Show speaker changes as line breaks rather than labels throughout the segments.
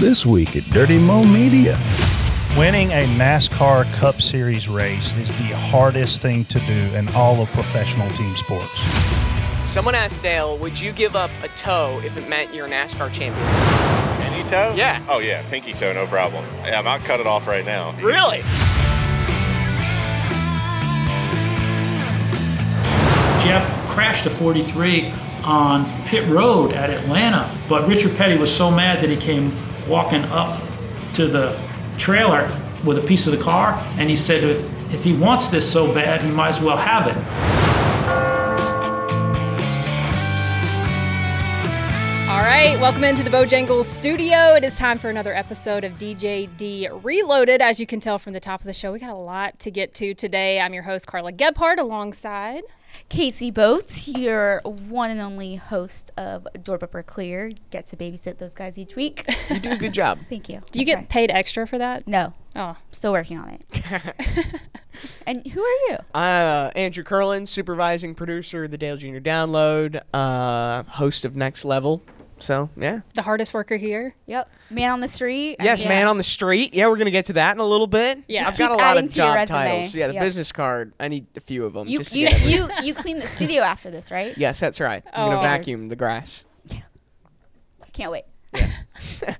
This week at Dirty Mo Media.
Winning a NASCAR Cup Series race is the hardest thing to do in all of professional team sports.
Someone asked Dale, would you give up a toe if it meant you're a NASCAR champion?
Any toe?
Yeah.
Oh yeah, pinky toe, no problem. Yeah, I'm not cut it off right now.
Really?
Jeff crashed a 43 on pit road at Atlanta, but Richard Petty was so mad that he came walking up to the trailer with a piece of the car, and he said if, if he wants this so bad, he might as well have it.
All right, welcome into the Bojangles studio. It is time for another episode of DJD Reloaded. As you can tell from the top of the show, we got a lot to get to today. I'm your host, Carla Gebhardt, alongside
Casey Boats, your one and only host of Door Bumper Clear. Get to babysit those guys each week.
You do a good job.
Thank you.
Do you get paid extra for that?
No,
Oh,
still working on it. and who are you?
Uh, Andrew Curlin, supervising producer of the Dale Jr. Download, uh, host of Next Level. So, yeah.
the hardest worker here.
Yep, man on the street. I
Yes,
mean,
man on the street. Yeah, we're going to get to that in a little bit.
Yeah.
I've got a lot of
to
job titles. Yeah, the
Yep.
business card. I need a few of them.
You
just
you you you clean the studio after this, right?
Yes, that's right. I'm going
Oh.
to vacuum the grass.
Yeah, can't wait. Yeah.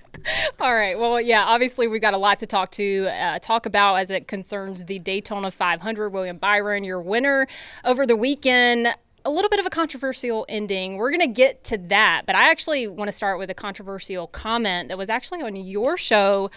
All right. Well, yeah, obviously we've got a lot to talk to uh, talk about as it concerns the Daytona 500. William Byron, your winner over the weekend. A little bit of a controversial ending. We're going to get to that, but I actually want to start with a controversial comment that was actually on your show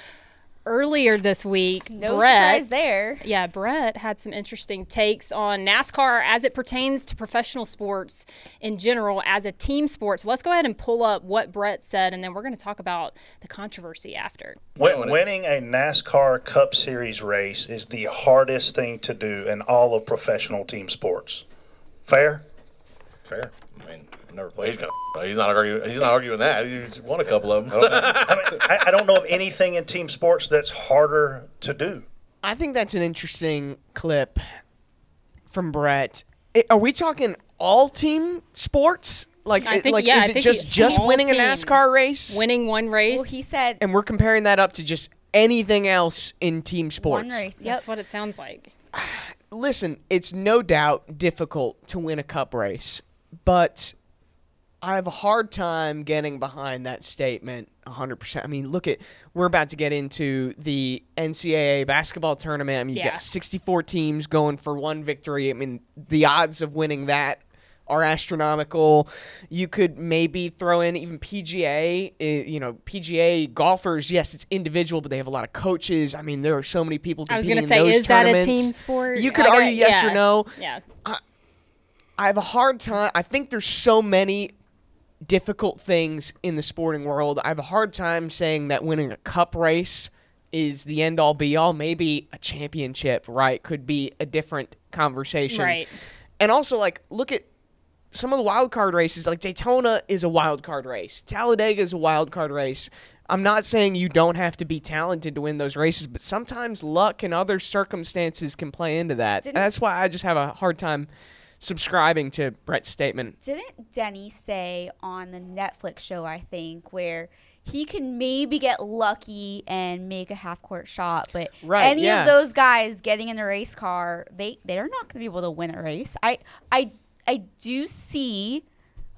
earlier this week.
No
Brett,
surprise there.
Yeah, Brett had some interesting takes on NASCAR as it pertains to professional sports in general as a team sport. So let's go ahead and pull up what Brett said, and then we're going to talk about the controversy after.
Win- winning a NASCAR Cup Series race is the hardest thing to do in all of professional team sports. Fair?
Fair. I mean, I've never played. He's, gonna, he's not arguing. He's not arguing that. He won a couple of them.
I mean, I, I don't know of anything in team sports that's harder to do.
I think that's an interesting clip from Brett. I- are we talking all team sports? Like,
I think-
like
yeah,
is
I
it
think
just
he-
just winning a. NASCAR race?
Winning one race.
Well, he said
and we're comparing that up to just anything else in team sports.
one race. Yep.
That's what it sounds like.
Listen, it's no doubt difficult to win a cup race, but I have a hard time getting behind that statement 100%. I mean, look at we're about to get into the NCAA basketball tournament. I mean, you
Yeah.
got 64 teams going for one victory. I mean, the odds of winning that are astronomical. You could maybe throw in even PGA, eh, you know, PGA golfers. Yes, it's individual, but they have a lot of coaches. I mean, there are so many people
I was going to say, is that a team sport?
You could
Like,
argue yes or no.
Yeah.
I have a hard time. I think there's so many difficult things in the sporting world. I have a hard time saying that winning a cup race is the end all be all. Maybe a championship, right, could be a different conversation.
Right.
And also, like, look at some of the wild card races. Like Daytona is a wild card race. Talladega is a wild card race. I'm not saying you don't have to be talented to win those races, but sometimes luck and other circumstances can play into that.
Didn't-
That's why I just have a hard time subscribing to Brett's statement.
Didn't Denny say on the Netflix show, I think, where he can maybe get lucky and make a half court shot, but
Right,
any
yeah.
of those guys getting in a race car, they they're not going to be able to win a race. I I I do see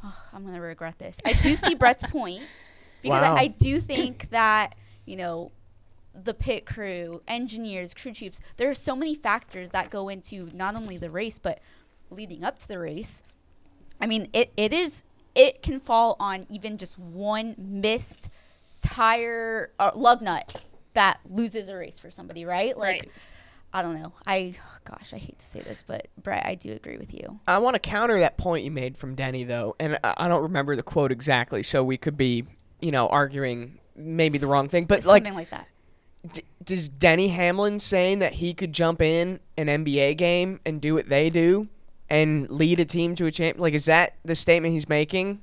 oh, I'm going to regret this. I do see Brett's point because
Wow.
I, I do think that, you know, the pit crew, engineers, crew chiefs, there are so many factors that go into not only the race, but leading up to the race. I mean, it, it is, it can fall on even just one missed tire or lug nut that loses a race for somebody, right? Like,
Right.
I don't know. I, gosh, I hate to say this, but Brett, I do agree with you.
I want to counter that point you made from Denny though, and I I don't remember the quote exactly, so we could be, you know, arguing maybe the wrong thing. But like,
Something like that.
d- does Denny Hamlin saying that he could jump in an NBA game and do what they do and lead a team to a champ? Like, is that the statement he's making?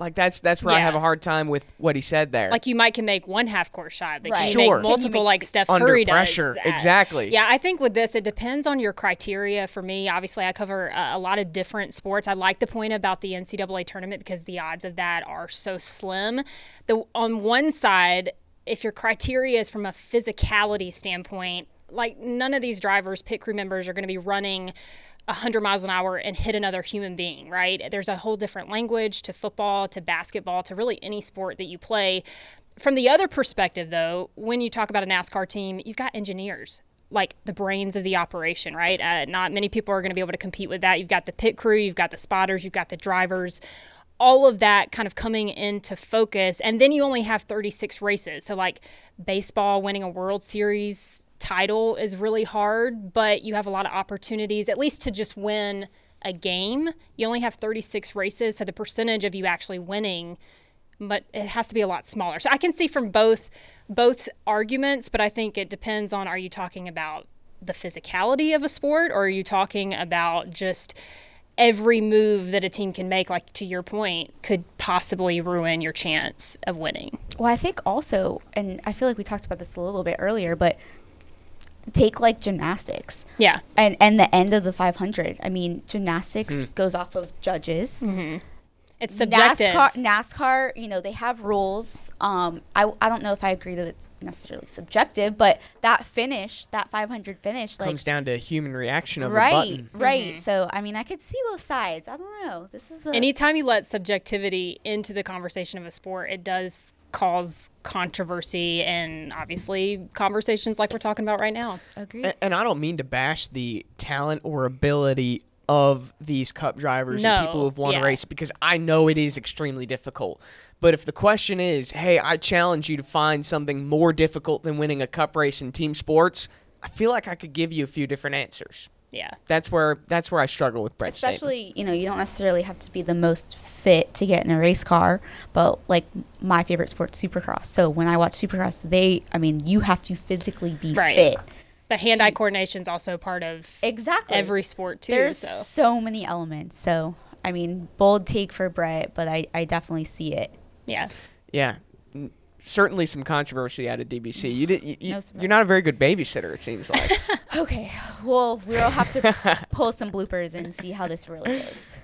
Like, that's that's where I have a hard time with what he said there.
Like you might can make one half court shot, but
Right.
can you
Sure.
make
Can you
multiple
make
like Steph
under
Curry does.
pressure,
Uh,
exactly.
Yeah, I think with this, it depends on your criteria. For me, obviously, I cover uh, a lot of different sports. I like the point about the NCAA tournament because the odds of that are so slim. The on one side, if your criteria is from a physicality standpoint, like none of these drivers, pit crew members, are going to be running 100 miles an hour and hit another human being, right? There's a whole different language to football, to basketball, to really any sport that you play. From the other perspective, though, when you talk about a NASCAR team, you've got engineers, like the brains of the operation, right? Uh, not many people are going to be able to compete with that. You've got the pit crew, you've got the spotters, you've got the drivers. All of that kind of coming into focus. And then you only have 36 races. So, like baseball winning a World Series title is really hard, but you have a lot of opportunities, at least to just win a game. You only have 36 races, so the percentage of you actually winning, but it has to be a lot smaller. So I can see from both both arguments, but I think it depends on are you talking about the physicality of a sport or are you talking about just every move that a team can make like to your point could possibly ruin your chance of winning.
Well, I think also, and I feel like we talked about this a little bit earlier, but take like gymnastics
Yeah.
and and the end of the 500. I mean, gymnastics mm. goes off of judges. Mm-hmm.
It's subjective.
NASCAR, NASCAR, you know, they have rules. Um, I, I don't know if I agree that it's necessarily subjective, but that finish, that 500 finish, like
comes down to human reaction of a
right,
button.
right. Mm-hmm. So I mean, I could see both sides. I don't know. This is a
Anytime you let subjectivity into the conversation of a sport, it does cause controversy and obviously conversations like we're talking about right now.
agree.
A- And I don't mean to bash the talent or ability of these cup drivers and people who've won
yeah.
a race because I know it is extremely difficult. But if the question is, hey, I challenge you to find something more difficult than winning a cup race in team sports, I feel like I could give you a few different answers.
Yeah.
That's where that's where I struggle with Brett's statement.
Especially, you know, you don't necessarily have to be the most fit to get in a race car, but like my favorite sport, supercross. So when I watch supercross, they, I mean, you have to physically be
Right.
fit.
But hand-eye coordination is also part of
Exactly.
every sport too.
There's
so
so many elements. So, I mean, bold take for Brett, but I, I definitely see it.
yeah.
Yeah. N- Certainly some controversy out of DBC. You did. You, you,
no
you're not a very good babysitter. It seems like.
Okay. Well, we'll have to pull some bloopers and see how this really is.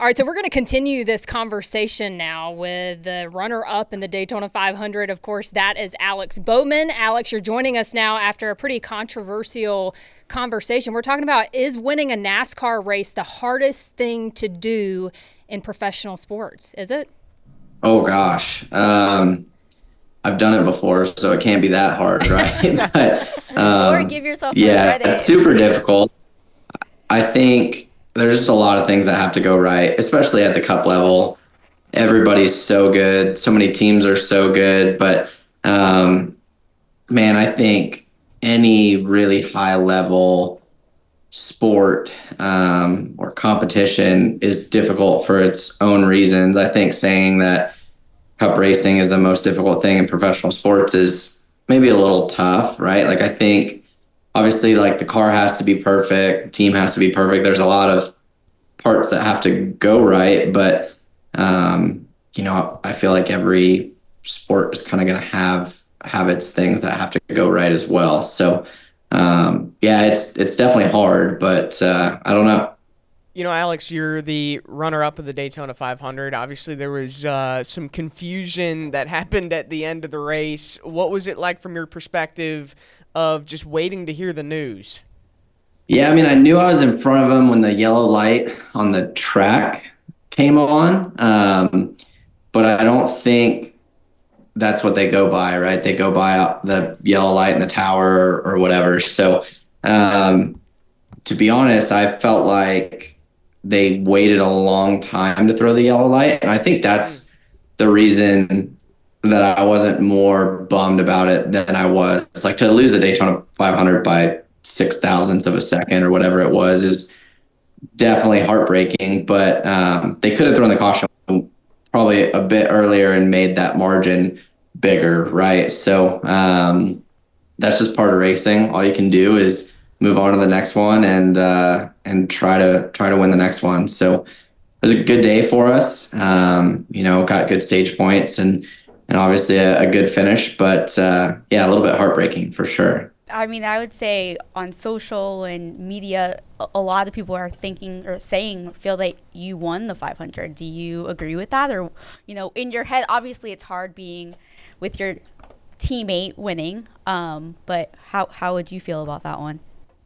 All right, so we're going to continue this conversation now with the runner up in the Daytona 500. Of course, that is Alex Bowman. Alex, you're joining us now after a pretty controversial conversation. We're talking about is winning a NASCAR race the hardest thing to do in professional sports? Is it?
Oh gosh, um, I've done it before, so it can't be that hard, right? but, um,
or give yourself
yeah,
credit.
it's super difficult. I think there's just a lot of things that have to go right, especially at the cup level. Everybody's so good. So many teams are so good, but um, man, I think any really high level sport um, or competition is difficult for its own reasons. I think saying that cup racing is the most difficult thing in professional sports is maybe a little tough, right? Like I think obviously like the car has to be perfect, team has to be perfect. There's a lot of parts that have to go right, but um, you know, I feel like every sport is kind of going to have have its things that have to go right as well. So um, yeah, it's it's definitely hard, but uh, I don't know.
You know, Alex, you're the runner-up of the Daytona 500. Obviously, there was uh, some confusion that happened at the end of the race. What was it like from your perspective of just waiting to hear the news?
Yeah, I mean, I knew I was in front of him when the yellow light on the track came on. Um, but I don't think that's what they go by, right? They go by the yellow light in the tower or whatever. So, um, to be honest, I felt like they waited a long time to throw the yellow light. And I think that's the reason that I wasn't more bummed about it than I was. It's like to lose the Daytona 500 by six thousandths of a second or whatever it was is definitely heartbreaking. But um, they could have thrown the caution probably a bit earlier and made that margin bigger, right? So um, that's just part of racing. All you can do is move on to the next one and uh, and try to try to win the next one. So it was a good day for us. Um, you know, got good stage points and and obviously a, a good finish, but uh, yeah, a little bit heartbreaking for sure.
I mean, I would say on social and media, a, lot of people are thinking or saying, feel that you won the 500. Do you agree with that? Or, you know, in your head, obviously it's hard being with your teammate winning, um, but how, how would you feel about that one?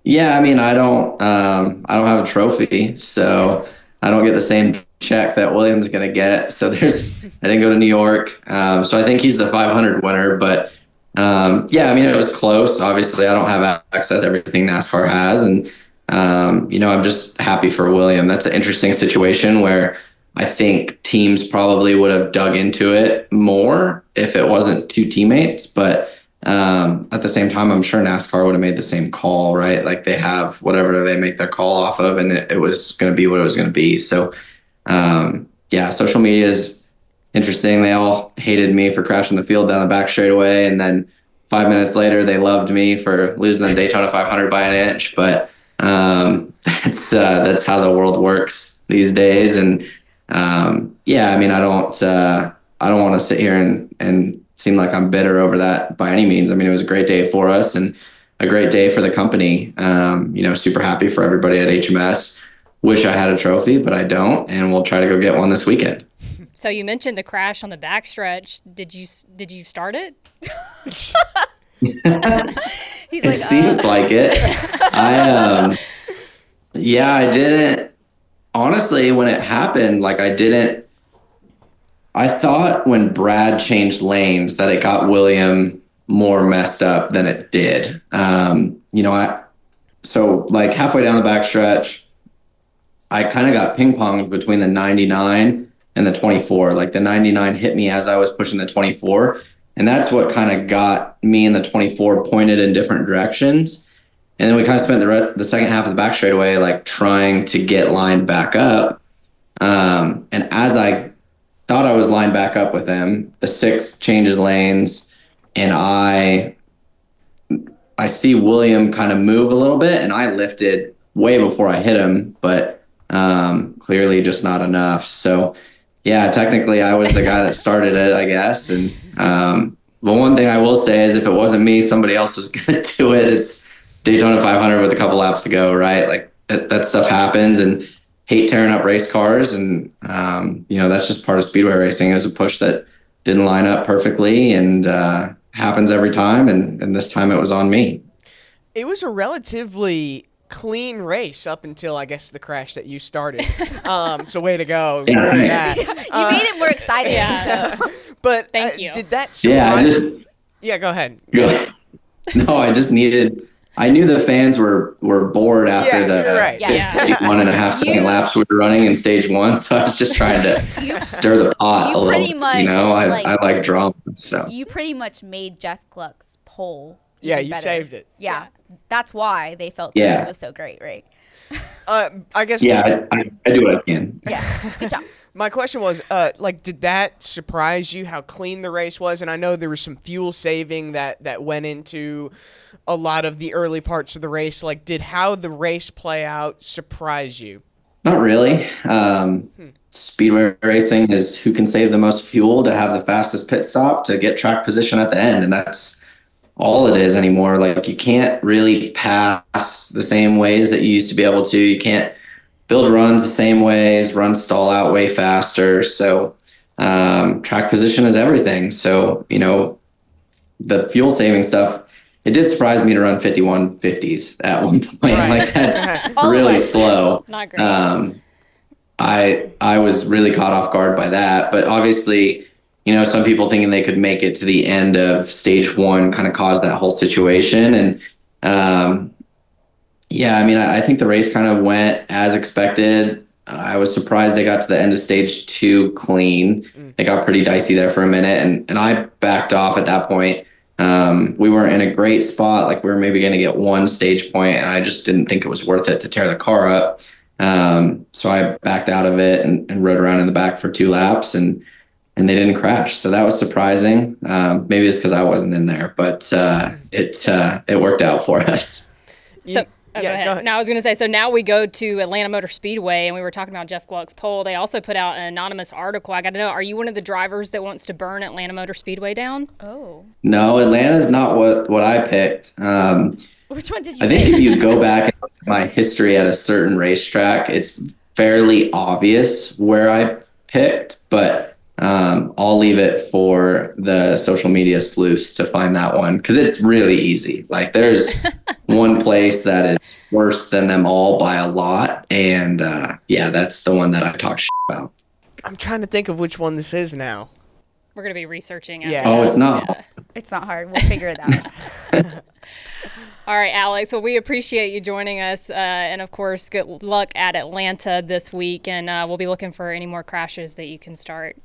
Yeah, I mean, I don't, um, I don't have a trophy, so I don't get the same check that William's going to get. So there's, I didn't go to New York, um, so I think he's the 500 winner. But um, yeah, I mean, it was close. Obviously, I don't have access to everything NASCAR has, and um, you know, I'm just happy for William. That's an interesting situation where I think teams probably would have dug into it more if it wasn't two teammates, but um, at the same time, I'm sure NASCAR would have made the same call, right? Like they have whatever they make their call off of, and it, it was going to be what it was going to be. So, um, yeah, social media is interesting. They all hated me for crashing the field down the back straightaway, and then five minutes later, they loved me for losing the Daytona 500 by an inch. But um, that's uh, that's how the world works these days. And um, yeah, I mean, I don't uh, I don't want to sit here and and seem like I'm bitter over that by any means. I mean, it was a great day for us and a great day for the company. Um, you know, super happy for everybody at HMS. Wish I had a trophy, but I don't, and we'll try to go get one this weekend.
So you mentioned the crash on the backstretch. Did you did you start it?
He's
it
like,
seems
uh.
like it. I um, yeah, I didn't. Honestly, when it happened, like I didn't. I thought when Brad changed lanes that it got William more messed up than it did. Um, you know, I so like halfway down the backstretch, I kind of got ping ponged between the 99 and the 24. Like the 99 hit me as I was pushing the 24. And that's what kind of got me and the 24 pointed in different directions. And then we kind of spent the, re- the second half of the back straightaway like trying to get lined back up. Um, and as I thought I was lined back up with him, the six changed lanes, and I I see William kind of move a little bit, and I lifted way before I hit him, but um, clearly just not enough. So, yeah, technically I was the guy that started it, I guess. And um, but one thing I will say is, if it wasn't me, somebody else was to do it. It's Daytona 500 with a couple laps to go, right? Like that, that stuff happens, and hate tearing up race cars, and um, you know that's just part of speedway racing. It was a push that didn't line up perfectly, and uh, happens every time. And and this time it was on me.
It was a relatively clean race up until I guess the crash that you started. um, so way to go.
Yeah.
Remember that.
you made it more exciting.
Yeah.
So.
But
Thank
uh,
you.
did that
Yeah, just
Yeah, go ahead.
go. No, I just needed. I knew the fans were were bored after
Yeah,
the
you're right.
Yeah.
51 and a half
You-
laps we were running in stage one. So I was just trying to
You-
stir the pot a little.
pretty much,
you know, I
like-
I like drama. So
You pretty much made Jeff Gluck's poll.
Yeah, you
better.
saved it.
Yeah, that's why they felt
Yeah.
this was so great, right?
Uh, I guess
yeah, I, I, I do what I can.
Yeah, good job.
My question was, uh, like, did that surprise you how clean the race was? And I know there was some fuel saving that that went into a lot of the early parts of the race. Like, did how the race play out surprise you?
Not really. Um, speedway racing is who can save the most fuel to have the fastest pit stop to get track position at the end, and that's all it is anymore. Like you can't really pass the same ways that you used to be able to. You can't build runs the same ways. Runs stall out way faster. So um, track position is everything. So you know the fuel saving stuff. It did surprise me to run 5150s at one point.
Right.
Like that's really slow.
Not great.
Um, I I was really caught off guard by that. But obviously, you know, some people thinking they could make it to the end of stage one kind of caused that whole situation. And um, yeah, I mean, I, I think the race kind of went as expected. I was surprised they got to the end of stage two clean. It got pretty dicey there for a minute, and and I backed off at that point. Um, we weren't in a great spot. Like we were maybe going to get one stage point, and I just didn't think it was worth it to tear the car up. Um, so I backed out of it and, and rode around in the back for two laps, and and they didn't crash. So that was surprising. Um, maybe it's because I wasn't in there, but uh, it uh, it worked out for us.
So, oh, go, ahead. No, I was going to say, so now we go to Atlanta Motor Speedway, and we were talking about Jeff Gluck's poll. They also put out an anonymous article. I got to know, are you one of the drivers that wants to burn Atlanta Motor Speedway down?
Oh.
No, Atlanta's not what what I picked. Um,
Which one did you
I think
pick?
if you go back and look at my history at a certain racetrack, it's fairly obvious where I picked, but um, I'll leave it for the social media sleuths to find that one because it's really easy. Like there's one place that is worse than them all by a lot, and uh, yeah, that's the one that I talk shit about.
I'm trying to think of which one this is now.
We're going to be researching.
Yeah.
Oh, it's
this.
not.
It's not hard. We'll figure it out.
All right, Alex. Well, we appreciate you joining us. Uh, and of course, good luck at Atlanta this week. And uh, we'll be looking for any more crashes that you can start.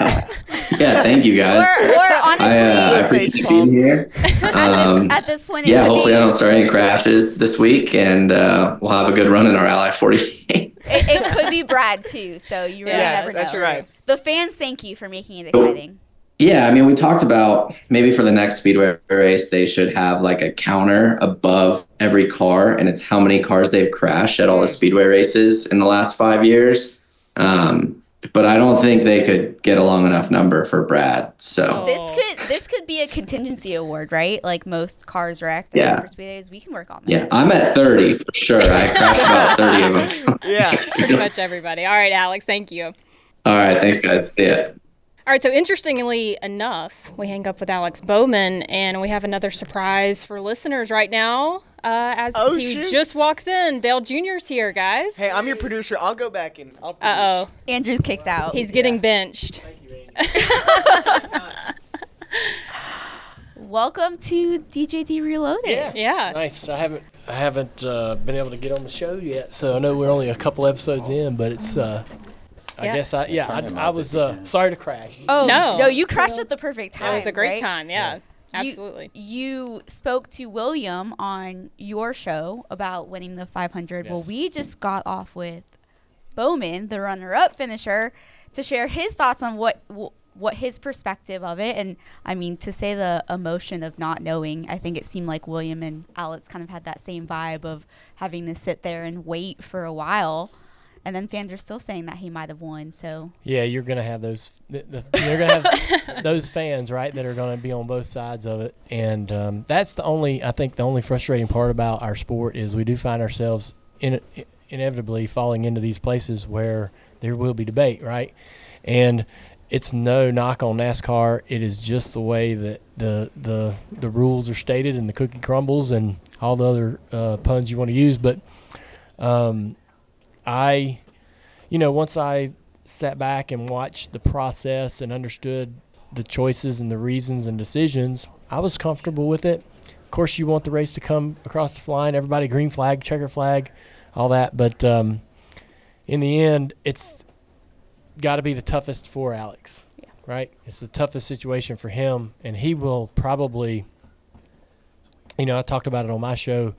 Yeah, thank you guys.
or, or honestly,
I, uh, I appreciate being here. Um,
at this point, it
yeah,
could
hopefully
be,
I don't start any crashes this week, and uh, we'll have a good run in our Ally 48.
It, it could be Brad too. So you really
Yes,
never know.
that's right.
The fans thank you for making it exciting.
Yeah, I mean, we talked about maybe for the next speedway race, they should have like a counter above every car, and it's how many cars they've crashed at all the speedway races in the last five years. Um, but I don't think they could get a long enough number for Brad. So
This could this could be a contingency award, right? Like most cars wrecked at
Yeah.
super speedways. We can work on this.
yeah, I'm at 30 for sure. I crashed about 30 of them.
Yeah.
Pretty much everybody. All right, Alex. Thank you.
All right, thanks guys. See ya.
All right, so interestingly enough, we hang up with Alex Bowman, and we have another surprise for listeners right now. Uh, as
Oh,
he
shoot.
just walks in, Dale Jr.'s here, guys.
Hey, I'm your producer. I'll go back and I'll.
Uh oh,
Andrew's kicked out.
he's getting benched.
Welcome to DJD Reloaded.
Yeah.
Yeah.
Nice. I haven't I haven't uh, been able to get on the show yet, so I know we're only a couple episodes in, but it's. Uh, I
Yeah.
guess I yeah I, I was uh, sorry to crash.
Oh
No.
no, you crashed at the perfect time.
That was a great
right?
time. Yeah,
You-
absolutely.
You, spoke to William on your show about winning the 500. Well, we just got off with Bowman, the runner-up finisher, to share his thoughts on what what his perspective of it. And I mean, to say the emotion of not knowing, I think it seemed like William and Alex kind of had that same vibe of having to sit there and wait for a while. And then fans are still saying that he might have won. So
Yeah, you're gonna have those. The, the, you're gonna have those fans, right, that are gonna be on both sides of it, and um, that's the only. I think the only frustrating part about our sport is we do find ourselves in, inevitably falling into these places where there will be debate, right? And it's no knock on NASCAR. It is just the way that the the the rules are stated and the cookie crumbles and all the other uh, puns you want to use, but. Um, I, you know, once I sat back and watched the process and understood the choices and the reasons and decisions, I was comfortable with it. Of course, you want the race to come across the line, everybody green flag, checker flag, all that. But um, in the end, it's got to be the toughest for Alex, right? It's the toughest situation for him, and he will probably, you know, I talked about it on my show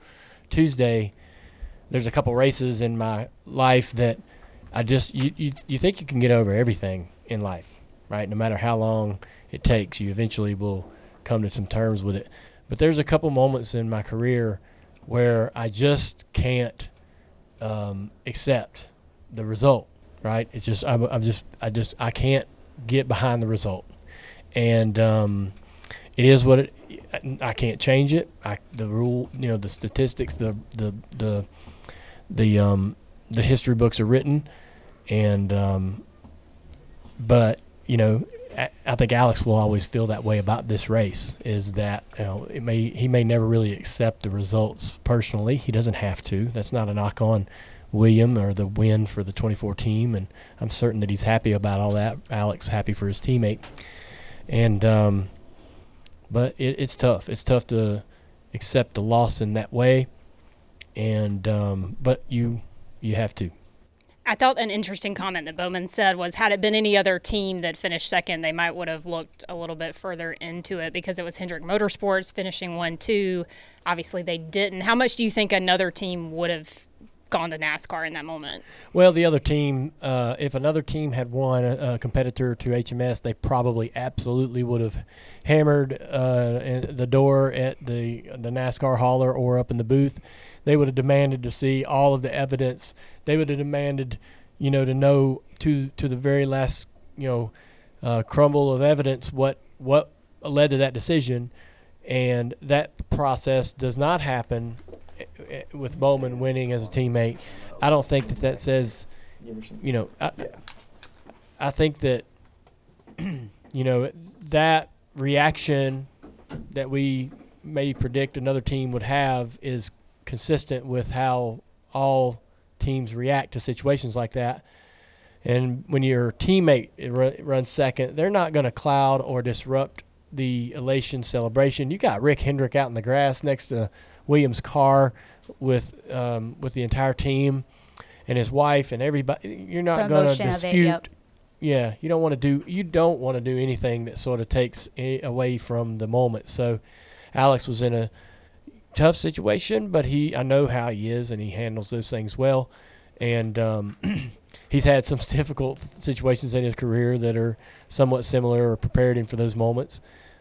Tuesday there's a couple races in my life that I just you, you you think you can get over everything in life, right? No matter how long it takes, you eventually will come to some terms with it. But there's a couple moments in my career where I just can't um, accept the result, right? It's just I'm, I'm just I just I can't get behind the result, and um, it is what it. I can't change it. I, the rule, you know, the statistics, the the the the um, the history books are written, and um, but you know, I, I think Alex will always feel that way about this race. Is that you know, it may he may never really accept the results personally. He doesn't have to. That's not a knock on William or the win for the 24 team, and I'm certain that he's happy about all that. Alex happy for his teammate, and um, but it, it's tough. It's tough to accept the loss in that way, and um, but you you have to.
I thought an interesting comment that Bowman said was had it been any other team that finished second, they might would have looked a little bit further into it because it was Hendrick Motorsports finishing 1 2. Obviously, they didn't. How much do you think another team would have gone to NASCAR in that moment?
Well, the other team, uh, if another team had won a, a, competitor to HMS, they probably absolutely would have hammered uh, the door at the the NASCAR hauler or up in the booth. They would have demanded to see all of the evidence. They would have demanded, you know, to know to to the very last, you know, uh, crumble of evidence what what led to that decision, and that process does not happen eh, eh, with Bowman winning as a teammate. I don't think that that says, you know, I, I think that, you know, that reaction that we may predict another team would have is consistent with how all teams react to situations like that. And when your teammate runs second, they're not going to cloud or disrupt the elation celebration. You got Rick Hendrick out in the grass next to Williams' car with um, with the entire team and his wife and everybody. You're not going to dispute. It, yep. Yeah, you don't want to do. You don't want to do anything that sort of takes away from the moment. So, Alex was in a tough situation, but he I know how he is and he handles those things well. And um, he's had some difficult situations in his career that are somewhat similar or prepared him for those moments.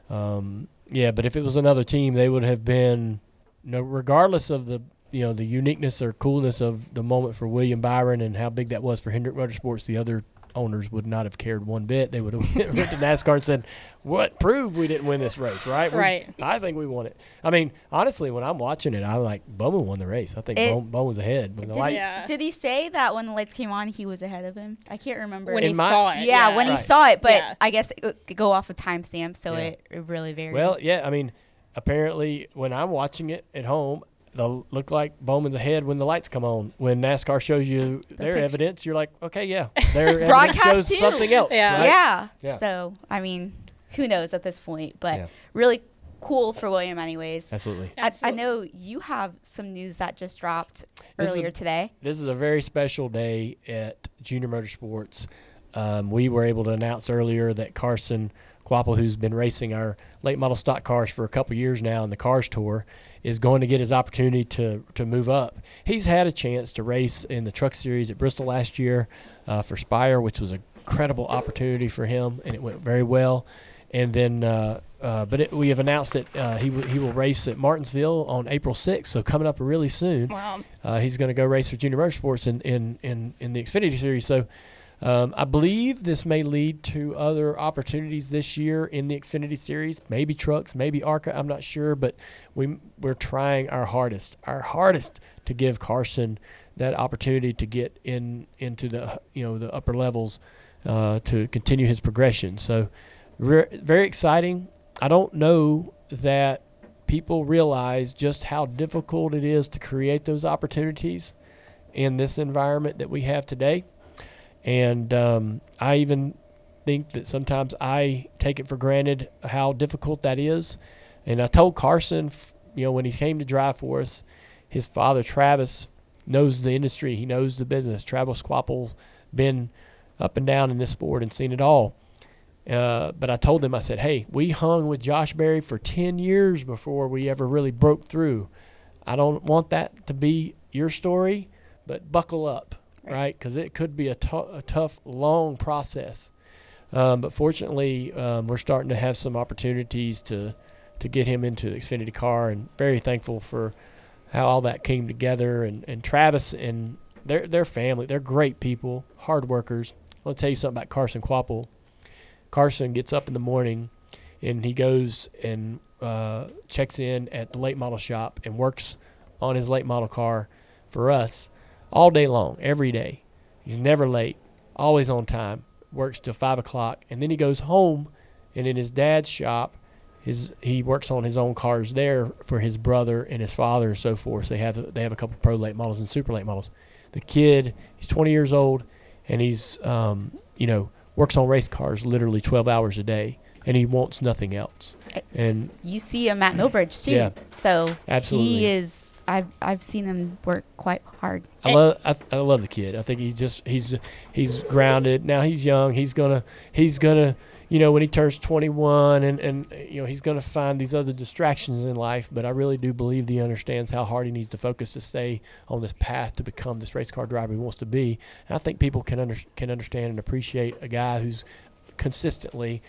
Um, yeah, but if it was another team, they would have been, you know, regardless of the you know the uniqueness or coolness of the moment for William Byron and how big that was for Hendrick Motorsports, the other owners would not have cared one bit. They would have went to NASCAR and said, "What proved we didn't win this race?" Right?
Right.
I think we won it. I mean, honestly, when I'm watching it, I'm like, Bowman won the race. I think it, Bowman's ahead.
When the did, lights, he, yeah. did he say that when the lights came on, he was ahead of him? I can't remember.
When In he my, saw it.
Yeah, yeah. when right. he saw it. But yeah. I guess it could go off of timestamp, so it, it really varies.
Well, yeah. I mean, apparently, when I'm watching it at home, they'll look like Bowman's ahead when the lights come on. When NASCAR shows you the their picture. evidence, you're like, okay, yeah, their evidence shows too. something else.
Yeah.
Right?
yeah. yeah. So I mean, who knows at this point? But yeah. really cool for William, anyways.
Absolutely.
I, I, know you have some news that just dropped this earlier
a,
today.
This is a very special day at Junior Motorsports. Um, we were able to announce earlier that Carson Kvapil, who's been racing our late model stock cars for a couple years now in the Cars Tour, is going to get his opportunity to to move up. He's had a chance to race in the Truck Series at Bristol last year uh, for Spire, which was a incredible opportunity for him, and it went very well. And then, uh, uh, but it, we have announced that uh, he w- he will race at Martinsville on April 6th, so coming up really soon.
Wow.
Uh, he's going to go race for Junior Motorsports in, in, in, in the Xfinity Series. So um, I believe this may lead to other opportunities this year in the Xfinity Series, maybe trucks, maybe ARCA. I'm not sure, but we we're trying our hardest, our hardest to give Carson that opportunity to get in into the you know the upper levels uh, to continue his progression. So re- very exciting. I don't know that people realize just how difficult it is to create those opportunities in this environment that we have today. And um, I even think that sometimes I take it for granted how difficult that is. And I told Carson, you know, when he came to drive for us, his father Travis knows the industry. He knows the business. Travis Kvapil's been up and down in this sport and seen it all. Uh, but I told him, I said, hey, we hung with Josh Berry for 10 years before we ever really broke through. I don't want that to be your story, but buckle up right? Because it could be a, a tough, long process. Um, but fortunately, um, we're starting to have some opportunities to to get him into the Xfinity car, and very thankful for how all that came together. And, and Travis and their their family, they're great people, hard workers. I'll tell you something about Carson Kvapil. Carson gets up in the morning, and he goes and uh, checks in at the late model shop and works on his late model car for us all day long, every day. He's never late, always on time, works till five o'clock, and then he goes home and in his dad's shop, his he works on his own cars there for his brother and his father and so forth. So they have they have a couple pro late models and super late models. the kid, he's 20 years old, and he's um, you know works on race cars literally 12 hours a day, and he wants nothing else. And
You see him at Millbridge too.
Yeah.
So
Absolutely.
he is. I've I've seen him work quite hard.
I love I, I love the kid. I think he just he's he's grounded. Now he's young. He's gonna he's gonna you know when he turns 21 and and you know he's gonna find these other distractions in life. But I really do believe he understands how hard he needs to focus to stay on this path to become this race car driver he wants to be. And I think people can under, can understand and appreciate a guy who's consistently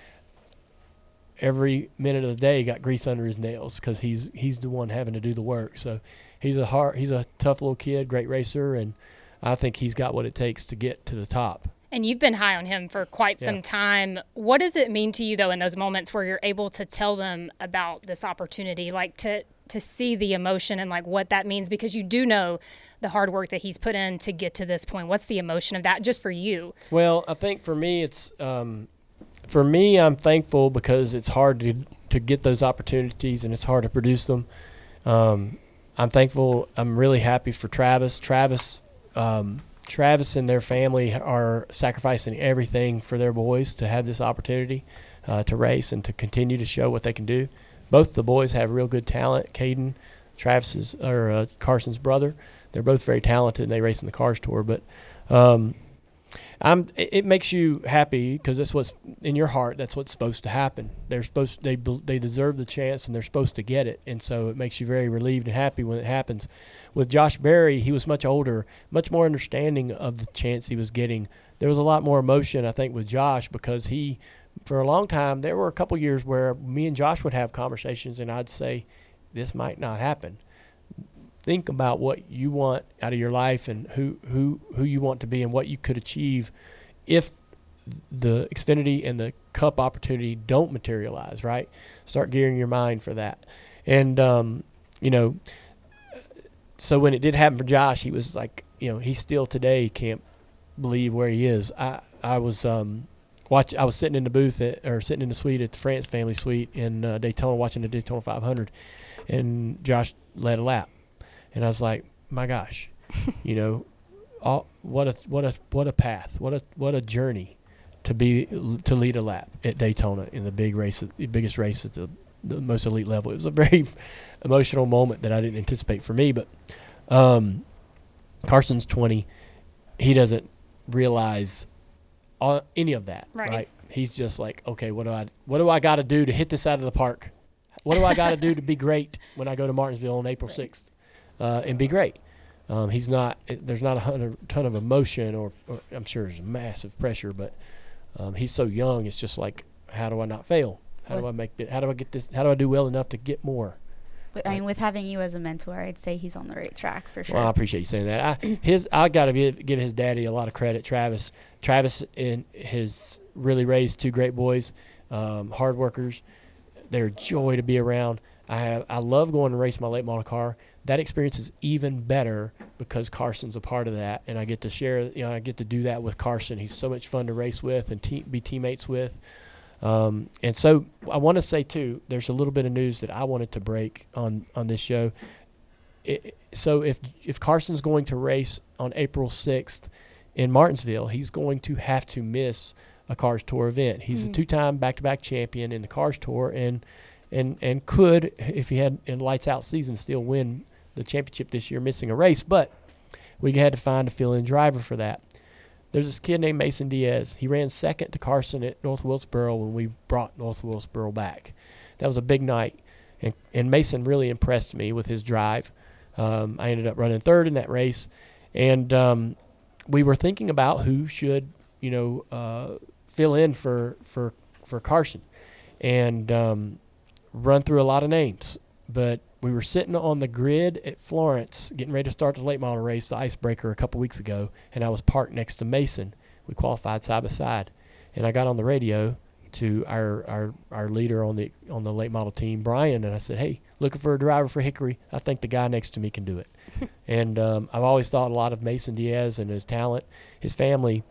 every minute of the day got grease under his nails because he's he's the one having to do the work. So he's a hard, he's a tough little kid, great racer, and I think he's got what it takes to get to the top.
And you've been high on him for quite some
Yeah.
time. What does it mean to you though in those moments where you're able to tell them about this opportunity, like to to see the emotion and like what that means because you do know the hard work that he's put in to get to this point. What's the emotion of that just for you?
Well, I think for me, it's um, for me, I'm thankful because it's hard to to get those opportunities and it's hard to produce them. Um, I'm thankful. I'm really happy for Travis. Travis, um, Travis and their family are sacrificing everything for their boys to have this opportunity uh, to race and to continue to show what they can do. Both the boys have real good talent. Caden, Travis's or uh, Carson's brother, they're both very talented and they race in the Cars Tour. But um, I'm, it makes you happy because that's what's in your heart. That's what's supposed to happen. They're supposed they they deserve the chance and they're supposed to get it, and so it makes you very relieved and happy when it happens. With Josh Berry, he was much older, much more understanding of the chance he was getting. There was a lot more emotion, I think, with Josh because he, for a long time, there were a couple years where me and Josh would have conversations, and I'd say, "This might not happen." Think about what you want out of your life and who who who you want to be and what you could achieve if the Xfinity and the Cup opportunity don't materialize. Right, start gearing your mind for that, and um, you know. So when it did happen for Josh, he was like, you know, he still today can't believe where he is. I I was um, watch. I was sitting in the booth at, or sitting in the suite at the France family suite in uh, Daytona, watching the Daytona 500, and Josh led a lap, and I was like, my gosh, you know, all, what a what a what a path, what a what a journey to be to lead a lap at Daytona in the big race, the biggest race at the the most elite level. It was a very emotional moment that I didn't anticipate for me, but um, Carson's 20. He doesn't realize all, any of that,
Right.
right. He's just like, okay, what do I what do I got to do to hit this out of the park? What do I got to do to be great when I go to Martinsville on April 6th uh, and be great? Um, he's not. There's not a ton of emotion, or, or I'm sure there's massive pressure, but um, he's so young. It's just like, how do I not fail? How do I make it? How do I get this? How do I do well enough to get more?
But, I mean, with having you as a mentor, I'd say he's on the right track for sure.
Well, I appreciate you saying that. I, his, I got to give, give his daddy a lot of credit, Travis. Travis and his really raised two great boys, um, hard workers. They're a joy to be around. I have, I love going to race my late model car. That experience is even better because Carson's a part of that, and I get to share. You know, I get to do that with Carson. He's so much fun to race with and te- be teammates with. Um, and so I want to say too, there's a little bit of news that I wanted to break on on this show. It, so if if Carson's going to race on April 6th in Martinsville, he's going to have to miss a Cars Tour event. He's a
Mhm.
two-time back-to-back champion in the Cars Tour, and and and could, if he had in lights out season, still win the championship this year, missing a race. But we had to find a fill-in driver for that. There's this kid named Mason Diaz. He ran second to Carson at North Wilkesboro when we brought North Wilkesboro back. That was a big night, and and Mason really impressed me with his drive. Um, I ended up running third in that race, and um, we were thinking about who should you know uh, fill in for for for Carson, and um, run through a lot of names. But we were sitting on the grid at Florence, getting ready to start the late model race, the icebreaker, a couple weeks ago, and I was parked next to Mason. We qualified side by side, and I got on the radio to our, our, our leader on the on the late model team, Brian, and I said, "Hey, looking for a driver for Hickory. I think the guy next to me can do it." and um, I've always thought a lot of Mason Diaz and his talent. His family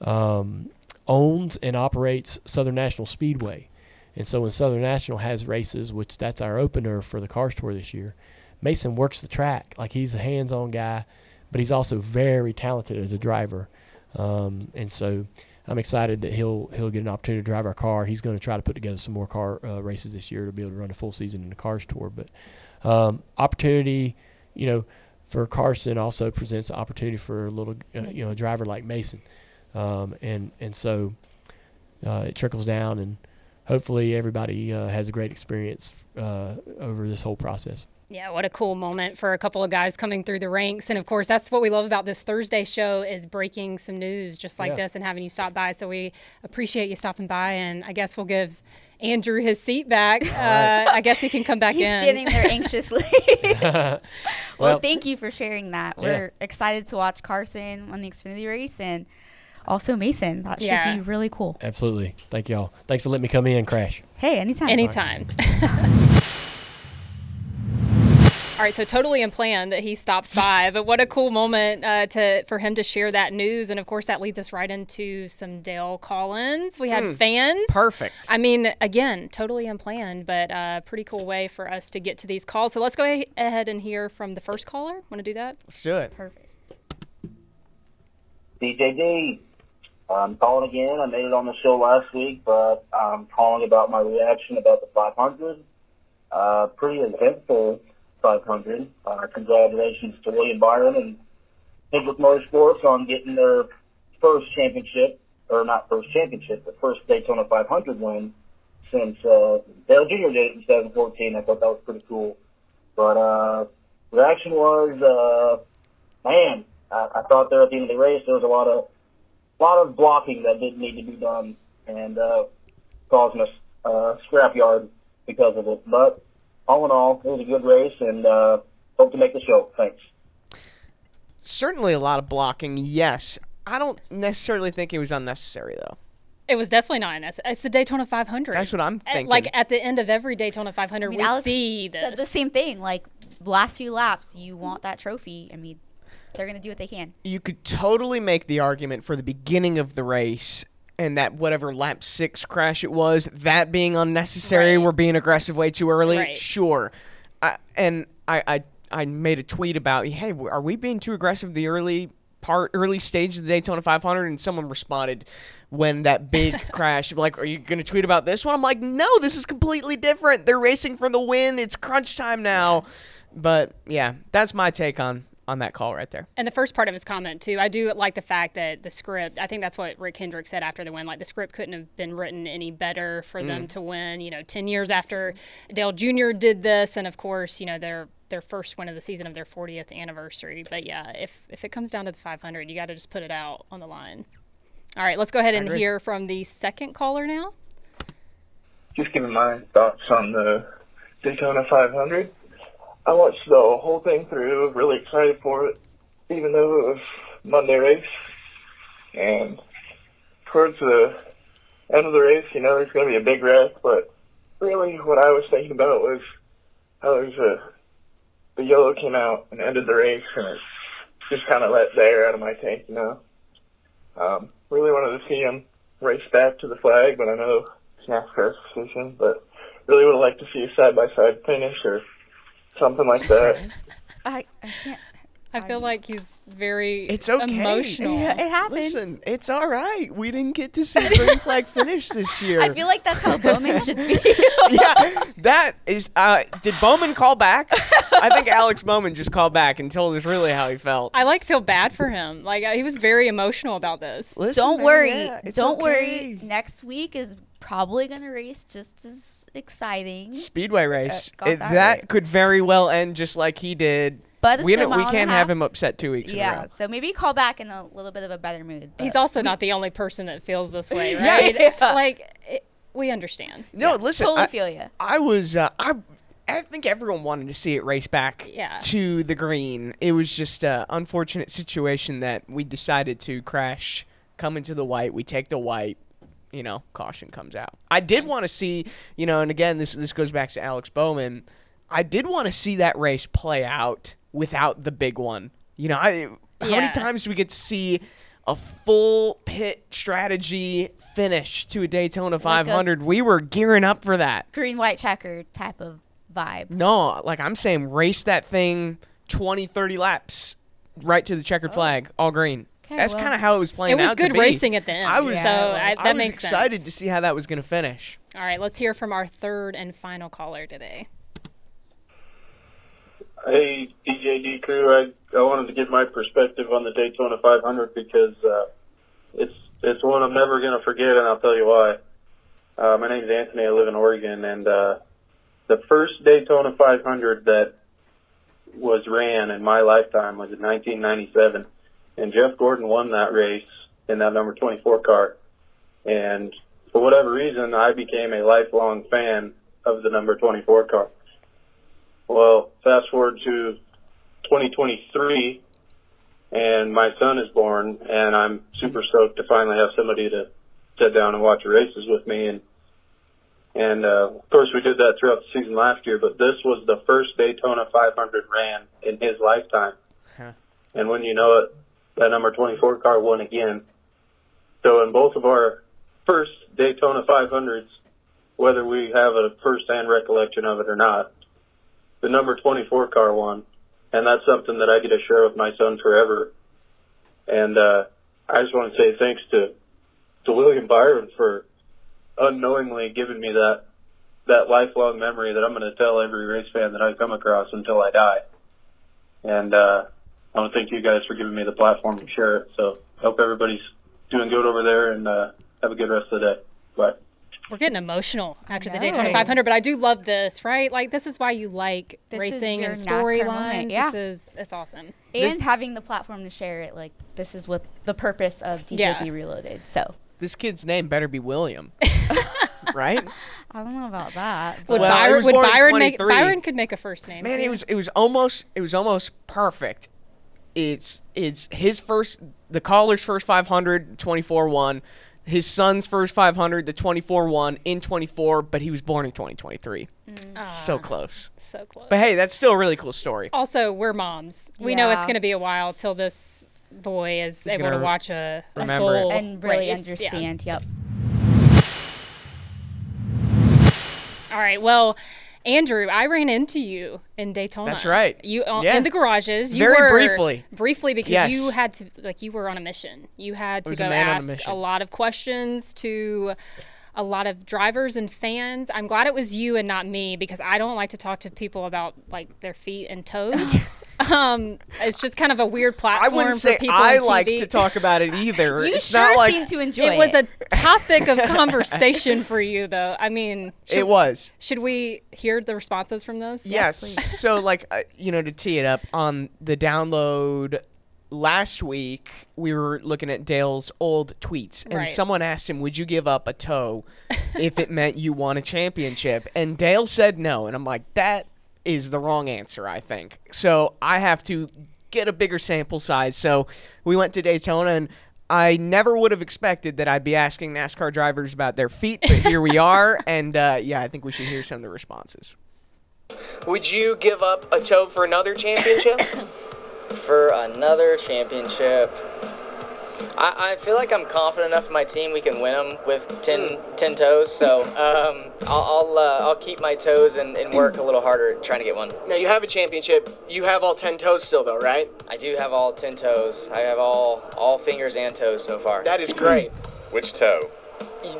um, owns and operates Southern National Speedway. And so when Southern National has races, which that's our opener for the Cars Tour this year, Mason works the track. Like he's a hands-on guy. but he's also very talented as a driver, um, and so. I'm excited that he'll he'll get an opportunity to drive our car. He's going to try to put together some more car uh, races this year to be able to run a full season in the Cars Tour. But um, opportunity, you know, for Carson also presents an opportunity for a little, uh, you know, a driver like Mason, um, and and so uh, it trickles down, and hopefully everybody uh, has a great experience uh, over this whole process.
Yeah, what a cool moment for a couple of guys coming through the ranks. And of course, that's what we love about this Thursday show is breaking some news just like
Yeah.
this and having you stop by. So we appreciate you stopping by. And I guess we'll give Andrew his seat back. Uh, I guess he can come back in.
He's
in.
standing there anxiously. well,
Well-
thank you for sharing that.
Yeah.
We're excited to watch Carson on the Xfinity race and also Mason. That should
Yeah.
be really cool.
Absolutely. Thank y'all. Thanks for letting me come in, Crash.
Hey, anytime.
Anytime. All right, so totally unplanned that he stops by, but what a cool moment uh, to for him to share that news, and of course that leads us right into some Dale Collins. We had
Mm,
fans.
perfect.
I mean, again, totally unplanned, but uh, pretty cool way for us to get to these calls. So let's go a- ahead and hear from the first caller. Want to do that?
Let's do it.
Perfect.
DJD. I'm calling again. I made it on the show last week, but I'm calling about my reaction about the 500. Uh, pretty eventful 500. Uh, congratulations to William Byron and Hendrick Motorsports on getting their first championship, or not first championship, but first Daytona 500 win since uh, Dale Jr. did it in 2014. I thought that was pretty cool. But uh, reaction was, uh, man, I, I thought there at the end of the race there was a lot of lot of blocking that didn't need to be done and uh, causing us uh, scrapyard because of it. But all in all, it was a good race and uh, hope to make the show. Thanks.
Certainly a lot of blocking, yes. I don't necessarily think it was unnecessary, though.
It was definitely not unnecessary. It's the Daytona 500.
That's what I'm thinking.
Like at the end of every Daytona 500,
I mean,
we
Alex
see
said the same thing. Like last few laps, you want that trophy. I mean, they're gonna do what they can.
you could totally make the argument for the beginning of the race and that whatever lap six crash it was, that being unnecessary,
Right.
we're being aggressive way too early.
Right.
Sure. I, and I, I I made a tweet about, hey, are we being too aggressive the early part, early stage of the Daytona 500? And someone responded when that big crash, like, are you going to tweet about this one? I'm like, no, this is completely different. They're racing for the win. It's crunch time now. But yeah, that's my take on on that call right there.
And the first part of his comment too, I do like the fact that the script. I think that's what Rick Hendrick said after the win. Like the script couldn't have been written any better for them
Mm.
to win. You know, ten years after Dale Jr. did this, and of course, you know their their first win of the season of their 40th anniversary. But yeah, if if it comes down to the 500, you got to just put it out on the line. All right, let's go ahead and hear from the second caller now.
just giving my thoughts on the Daytona 500. I watched the whole thing through, really excited for it, even though it was Monday race. And towards the end of the race, you know, there's going to be a big wreck, but really what I was thinking about was how there's a, the yellow came out and ended the race, and it just kind of let the air out of my tank, you know. Um, really wanted to see him race back to the flag, but I know it's NASCAR's decision. But really would have liked to see a side-by-side finish or something like that.
I, I can't.
I feel like he's very
It's okay.
emotional.
Yeah, it happens.
Listen, it's all right. We didn't get to see green flag finish this year.
I feel like that's how Bowman should be.
yeah, that is. Uh, did Bowman call back? I think Alex Bowman just called back and told us really how he felt.
I like feel bad for him. Like uh, he was very emotional about this.
Listen,
Don't
man,
worry.
yeah, it's
Don't
okay.
worry. Next week is probably gonna race just as exciting.
Speedway race.
got
It-
that
that
right.
could very well end just like he did.
But
we,
still
we
mile and a
can't have him upset two weeks in a
Yeah,
row.
so maybe call back in a little bit of a better mood.
He's
but-
also not the only person that feels this way, right?
Yeah.
Like it, we understand.
No, listen.
totally
I,
feel ya.
I was. Uh, I. I think everyone wanted to see it race back
Yeah.
to the green. It was just an unfortunate situation that we decided to crash, come into the white. We take the white, you know, caution comes out. I did want to see, you know, and again, this this goes back to Alex Bowman. I did want to see that race play out without the big one. You know, I, how many times do we get to see a full pit strategy finish to a Daytona 500? we were gearing up for that.
green white checker type of vibe.
No, like I'm saying, race that thing 20, 30 laps. right to the checkered oh. flag, all green. That's
well.
kind of how it was playing
It was
out to
good
be.
racing at the end,
I was,
so I-
I
that
was
makes
excited
sense.
to see how that was going to finish.
All right, let's hear from our third and final caller today.
Hey, DJD crew, I, I wanted to get my perspective on the Daytona 500 because uh, it's it's one I'm never going to forget, and I'll tell you why. Uh, my name's Anthony. I live in Oregon, and uh, the first Daytona 500 that was ran in my lifetime was in 1997, and Jeff Gordon won that race in that number 24 car. And for whatever reason, I became a lifelong fan of the number 24 car. Well, fast forward to 2023, and my son is born, and I'm super stoked to finally have somebody to sit down and watch races with me. And and uh, of course, we did that throughout the season last year, but this was the first Daytona 500 ran in his lifetime. And when you know it, that number 24 car won again. So in both of our first Daytona 500s, whether we have a first-hand recollection of it or not, the number 24 car won, and that's something that I get to share with my son forever. And uh, I just want to say thanks to to William Byron for unknowingly giving me that that lifelong memory that I'm going to tell every race fan that I come across until I die. And uh, I want to thank you guys for giving me the platform to share it. So I hope everybody's doing good over there, and uh, have a good rest of the day. Bye.
We're getting emotional after the
know.
Daytona 500, but I do love this, right? Like this is why you like
This is
racing
your
and
NASCAR moment,
storylines.
yeah.
This is it's awesome.
and having the platform to share it, like this is what the purpose of DJD
Yeah.
Reloaded. So
This kid's name better be William, right?
I don't know about that.
Would
Well, he
Byron,
was
would
born in
Byron make
23.
Byron could make a first name.
Man,
too.
it was it was almost it was almost perfect. It's it's his first the caller's first 500 24 1 his son's first 500 the 24 1 in 24 but he was born in 2023 mm. so close
so close
but hey that's still a really cool story
Also, we're moms. We know it's going to be a while till this boy is
He's
able
gonna
watch a, a
remember it.
full
and really
race. Yeah.
understand. Yep.
All right. Well, Andrew, I ran into you in Daytona.
That's right.
You uh,
Yeah.
in the garages. You
Very
were,
briefly.
Briefly, because
Yes.
you had to like you were on a mission. You had to
a
go
man on a
ask lot of questions to a lot of drivers and fans. I'm glad it was you and not me because I don't like to talk to people about like their feet and toes. um, it's just kind of a weird platform.
i
platform
wouldn't
for
say
people
i
on
like to talk about it either
You
it's
sure
not like
seem to enjoy
It was a topic of conversation for you, though. I mean,
it was
Should we hear the responses from those?
Yes. so, like, uh, you know, to tee it up on the download last week, we were looking at Dale's old tweets, and
Right.
someone asked him, "Would you give up a toe if it meant you won a championship?" And Dale said no, and I'm like, that is the wrong answer. I think so. I have to get a bigger sample size. So we went to Daytona and. I never would have expected that I'd be asking NASCAR drivers about their feet, but here we are, and uh, yeah, I think we should hear some of the responses. Would you give up a toe for another championship?
for another championship. I, I feel like I'm confident enough in my team we can win them with 10, 10 toes. So um, I'll I'll, uh, I'll keep my toes and, and work a little harder trying to get one.
now you have a championship. You have all ten toes still, though, right?
I do have all 10 toes. I have all all fingers and toes so far.
That is great.
Which toe?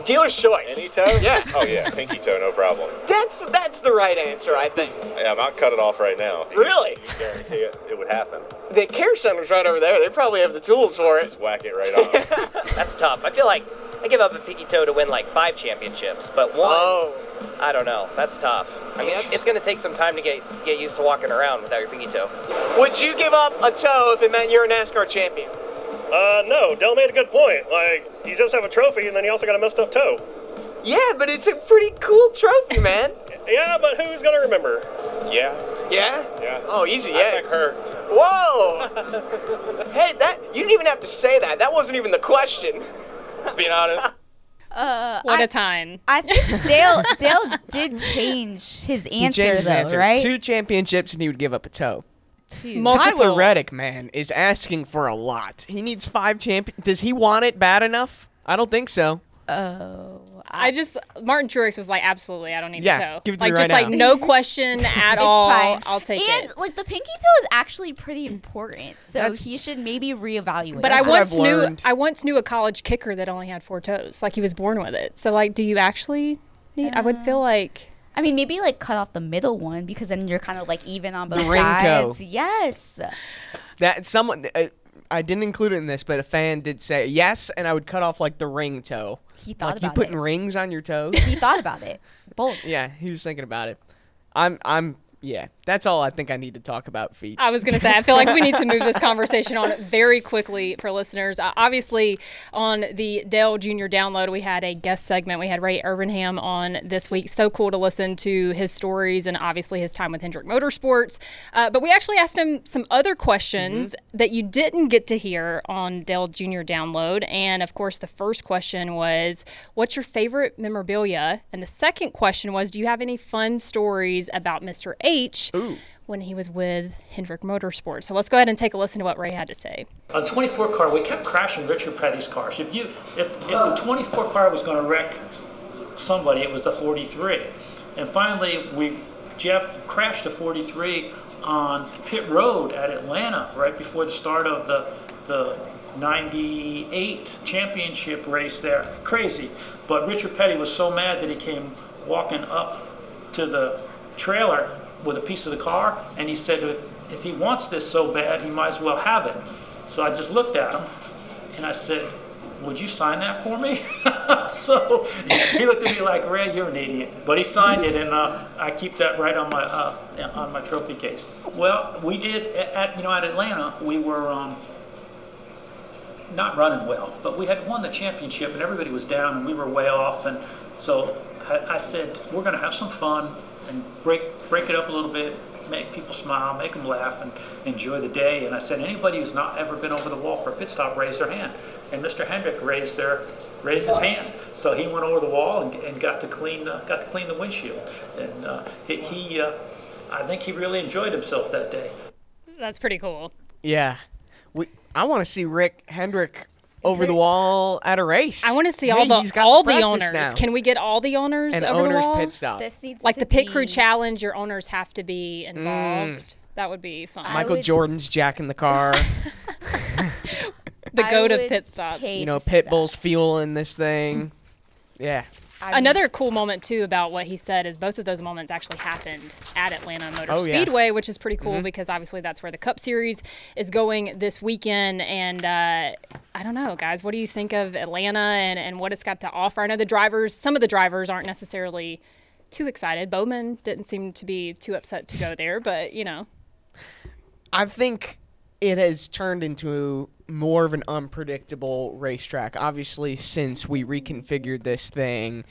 Dealer's choice.
Any toe?
Yeah.
Oh yeah, pinky toe, no problem.
That's that's the right answer, I think.
Yeah, I'm not cut it off right now.
Really?
I guarantee it, it would happen.
The care center's right over there. They probably have the tools for it.
Just whack it right on.
That's tough. I feel like I give up a pinky toe to win like five championships, but one,
Oh.
I don't know. That's tough. I mean, it's going to take some time to get get used to walking around without your pinky toe.
Would you give up a toe if it meant you're a NASCAR champion?
Uh, no, Dale made a good point. Like, you just have a trophy and then you also got a messed up toe.
Yeah, but it's a pretty cool trophy, man.
Yeah, but who's gonna remember?
yeah.
Yeah?
Yeah.
Oh, easy,
I
yeah.
like her.
Whoa! hey, that you didn't even have to say that. That wasn't even the question.
Just being honest.
Uh,
What
I,
a time.
I think Dale Dale did change his
He
answer
changed his
though,
answer.
right?
Two championships and he would give up a toe.
Two.
Multiple.
Tyler Reddick, man, is asking for a lot. He needs five champion. Does he want it bad enough? I don't think so.
Oh,
I just Martin Truex was like, absolutely, I don't need
Yeah,
a toe.
give it to
like
me
just
right
like
now.
no question at
It's
all.
fine.
I'll take
and,
it.
And like the pinky toe is actually pretty important, so
That's-
he should maybe reevaluate.
But
That's
I once knew. I once knew a college kicker that only had four toes. Like he was born with it. So like, do you actually need? I would feel oh. like.
I mean, maybe like cut off the middle one because then you're kind of like even on
The
both
ring toe.
sides. Yes.
That someone uh, I didn't include it in this, but a fan did say yes, and I would cut off like the ring toe.
He thought
like you
about
putting
it.
rings on your toes.
He thought about it. Bold.
yeah, he was thinking about it. I'm I'm yeah. That's all I think I need to talk about feet.
I was going to say, I feel like we need to move this conversation on very quickly for listeners. Uh, obviously, on the Dale Junior download, we had a guest segment. We had Ray Evernham on this week. So cool to listen to his stories and obviously his time with Hendrick Motorsports. Uh, but we actually asked him some other questions that you didn't get to hear on Dale Junior download. And of course, the first question was, What's your favorite memorabilia? And the second question was, Do you have any fun stories about Mr. H? When he was with Hendrick Motorsports. So let's go ahead and take a listen to what Ray had to say.
On 24 car, we kept crashing Richard Petty's cars. If you, if, if the 24 car was going to wreck somebody, it was the 43. And finally, we Jeff crashed the 43 on pit road at Atlanta right before the start of the the 98 championship race there. Crazy. But Richard Petty was so mad that he came walking up to the trailer with a piece of the car and he said if, if he wants this so bad he might as well have it. So i just looked at him and i said would you sign that for me? So he looked at me like ray you're an idiot. But he signed it and uh, i keep that right on my uh, on my trophy case. Well we did at you know at atlanta we were um, not running well, but we had won the championship and everybody was down and we were way off. And so I, I said, we're going to have some fun and break break it up a little bit, make people smile, make them laugh, and enjoy the day. And I said, anybody who's not ever been over the wall for a pit stop, raise their hand. And Mr. Hendrick raised their raised his hand, so he went over the wall and, and got to clean uh, got to clean the windshield. And uh, he, he uh, I think he really enjoyed himself that day.
That's pretty cool.
Yeah, we. I want to see Rick Hendrick over the wall at a race.
I want to see
Hey,
all the all the
practice
owners.
now.
Can we get all the owners
And
over
owners
the wall?
pit stop.
This needs
like
to
the pit crew challenge, your owners have to be involved. Mm. That would be fun.
Michael Jordan's Jack in the car.
the goat of pit stops.
you know, pit
that.
bulls fueling this thing. Yeah.
I
Another cool moment too about what he said is both of those moments actually happened at Atlanta Motor
Oh, yeah.
Speedway, which is pretty cool
Mhm.
because obviously that's where the Cup Series is going this weekend. And uh, I don't know, guys, what do you think of Atlanta and, and what it's got to offer? I know the drivers, some of the drivers aren't necessarily too excited. Bowman didn't seem to be too upset to go there, but you know,
I think it has turned into more of an unpredictable racetrack. Obviously, since we reconfigured this thing,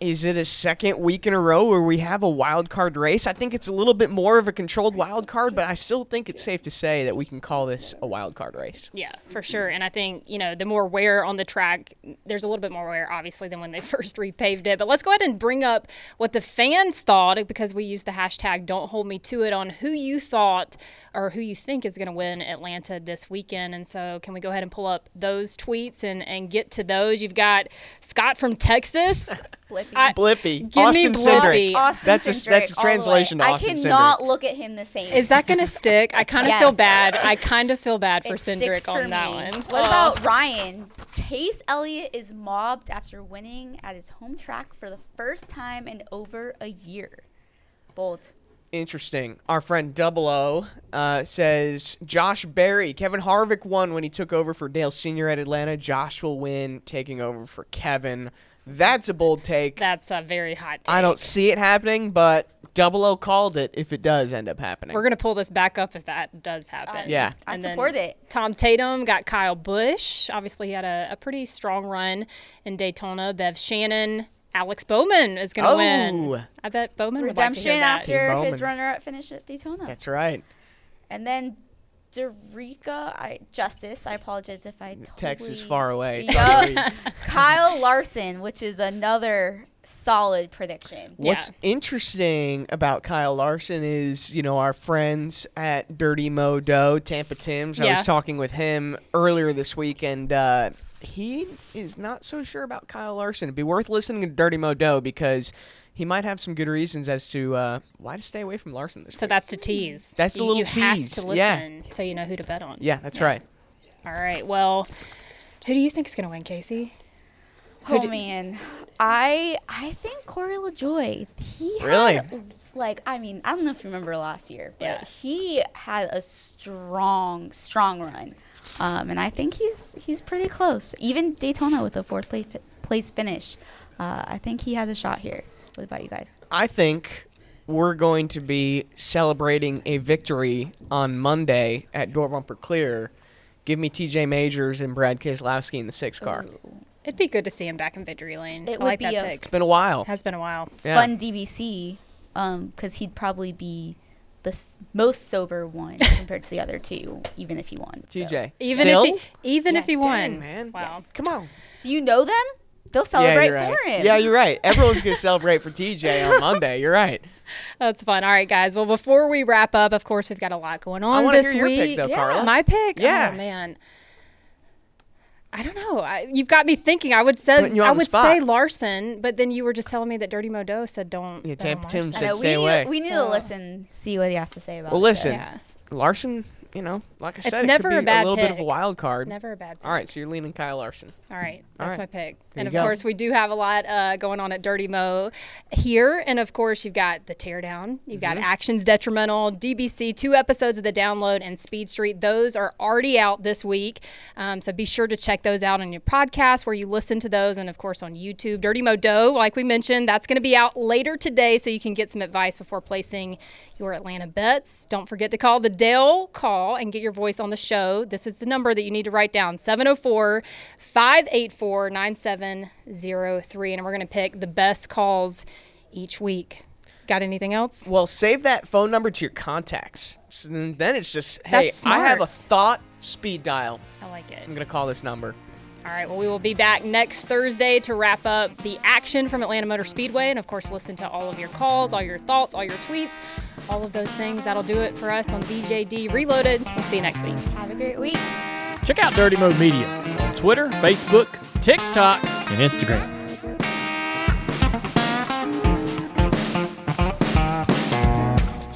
is it a second week in a row where we have a wild card race? I think it's a little bit more of a controlled wild card, but I still think it's safe to say that we can call this a wild card race.
Yeah, for sure. And I think, you know, the more wear on the track, there's a little bit more wear, obviously, than when they first repaved it. But let's go ahead and bring up what the fans thought because we used the hashtag don't hold me to it on who you thought or who you think is going to win Atlanta this weekend. And so, can we go ahead and pull up those tweets and, and get to those? You've got Scott from Texas.
Blippy.
I-
Blippy.
Give me
Austin
Blippy.
Cindric.
Austin
That's a- that's a
all the way.
translation to
I
Austin
cannot
Cindric.
look at him the same.
Is that going to stick? I kind of feel bad. I kind of feel bad for
It
Cindric
for
on that one.
What
Oh.
about Ryan? Chase Elliott is mobbed after winning at his home track for the first time in over a year. Bold.
Interesting. Our friend Double O uh, says Josh Berry. Kevin Harvick won when he took over for Dale Sr. at Atlanta. Josh will win taking over for Kevin. That's a bold take.
That's a very hot take.
I don't see it happening, but Double O called it if it does end up happening.
We're gonna pull this back up if that does happen.
Yeah.
I
And then
support it.
Tom Tatum got Kyle Busch. Obviously, he had a, a pretty strong run in Daytona. Bev Shannon, Alex Bowman is gonna
Oh.
win. I bet Bowman would like to
Redemption
hear that.
after
Team
his runner-up finish at Daytona.
That's right.
And then Derica, I Justice. I apologize if I totally,
Texas far away. It's hard to
Yup.
read.
Kyle Larson, which is another solid prediction.
What's interesting about Kyle Larson is, you know, our friends at Dirty Mo Dough, Tampa Tim's. I was talking with him earlier this week, and uh, he is not so sure about Kyle Larson. It'd be worth listening to Dirty Mo Dough because he might have some good reasons as to uh, why to stay away from Larson this
So
week.
that's the tease.
That's the
You-
little
you have
tease.
to
Yeah.
so you know who to bet on.
Yeah, that's right.
All right. Well, who do you think is going to win, Casey? Who
Oh
do-
man, I I think Corey LaJoie. He had,
Really?
like I mean I don't know if you remember last year, but
Yeah.
he had a strong strong run, um, and I think he's he's pretty close. Even Daytona with a fourth place place finish, uh, I think he has a shot here. What about you guys?
I think we're going to be celebrating a victory on Monday at Door Bumper Clear. Give me TJ Majors and Brad Keselowski in the six car.
It'd be good to see him back in victory lane.
It
I
would
like
be
that
a-
pick.
It's been a while.
Has been a while.
Yeah.
Fun DBC, because um, he'd probably be the s- most sober one compared to the other two, even if he won. so.
TJ.
Even
Still?
if he, even if he won,
Dang, man.
Wow.
Come on.
Do you know them? They'll celebrate
you're right.
for him.
Yeah, you're right. Everyone's going to celebrate for TJ on Monday. You're right.
That's fun. All right, guys. Well, before we wrap up, of course, we've got a lot going on
wanna
this
hear your
week.
pick, though,
yeah.
Carla.
My pick?
Oh, yeah.
Oh, man. I don't know. I, you've got me thinking. I would say
Putting you
I would
spot.
say Larson, but then you were just telling me that Dirty Mo Dough said don't.
Yeah,
bet on
Tampa Tim said
know,
stay
we
away.
Need, we need to listen, see what he has to say about.
Well, listen.
Yeah.
Larson, you know, like I
It's
said, it
never
could be
a bad
little bit of a wild card.
Never a bad pick.
All right, so you're leaning Kyle Larson.
All right, that's
right.
my pick.
There
and of
go.
course, we do have a lot uh, going on at Dirty Mo here. And of course, you've got the teardown, you've got
Mhm.
Actions Detrimental, DBC, two episodes of the download, and Speed Street. Those are already out this week. Um, so be sure to check those out on your podcast where you listen to those, and of course on YouTube. Dirty Mo Dough, like we mentioned, that's going to be out later today, so you can get some advice before placing your Atlanta bets. Don't forget to call the Dale call and get your voice on the show. This is the number that you need to write down 704 584 9703. And we're going to pick the best calls each week. Got anything else?
Well, save that phone number to your contacts. So then then it's just, hey, I have a thought speed dial.
I like it.
I'm going to call this number.
All right, well, we will be back next Thursday to wrap up the action from Atlanta Motor Speedway. And of course, listen to all of your calls, all your thoughts, all your tweets, all of those things. That'll do it for us on DJD Reloaded. We'll see you next week.
Have a great week.
Check out Dirty Mo Media on Twitter, Facebook, TikTok, and Instagram.